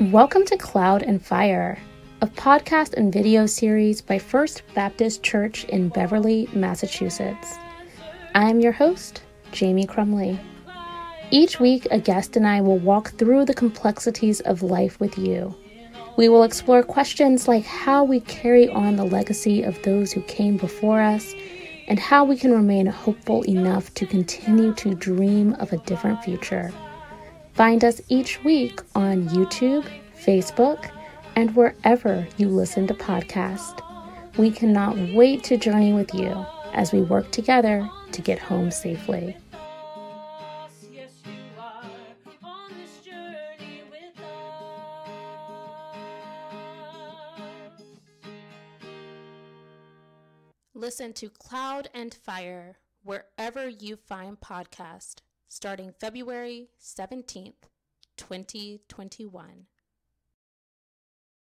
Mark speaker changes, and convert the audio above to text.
Speaker 1: Welcome to Cloud and Fire, a podcast and video series by First Baptist Church in Beverly, Massachusetts. I'm your host, Jamie Crumley. Each week, a guest and I will walk through the complexities of life with you. We will explore questions like how we carry on the legacy of those who came before us and how we can remain hopeful enough to continue to dream of a different future. Find us each week on YouTube, Facebook, and wherever you listen to podcasts. We cannot wait to journey with you as we work together to get home safely. Listen to Cloud and Fire wherever you find podcast starting February 17th, 2021.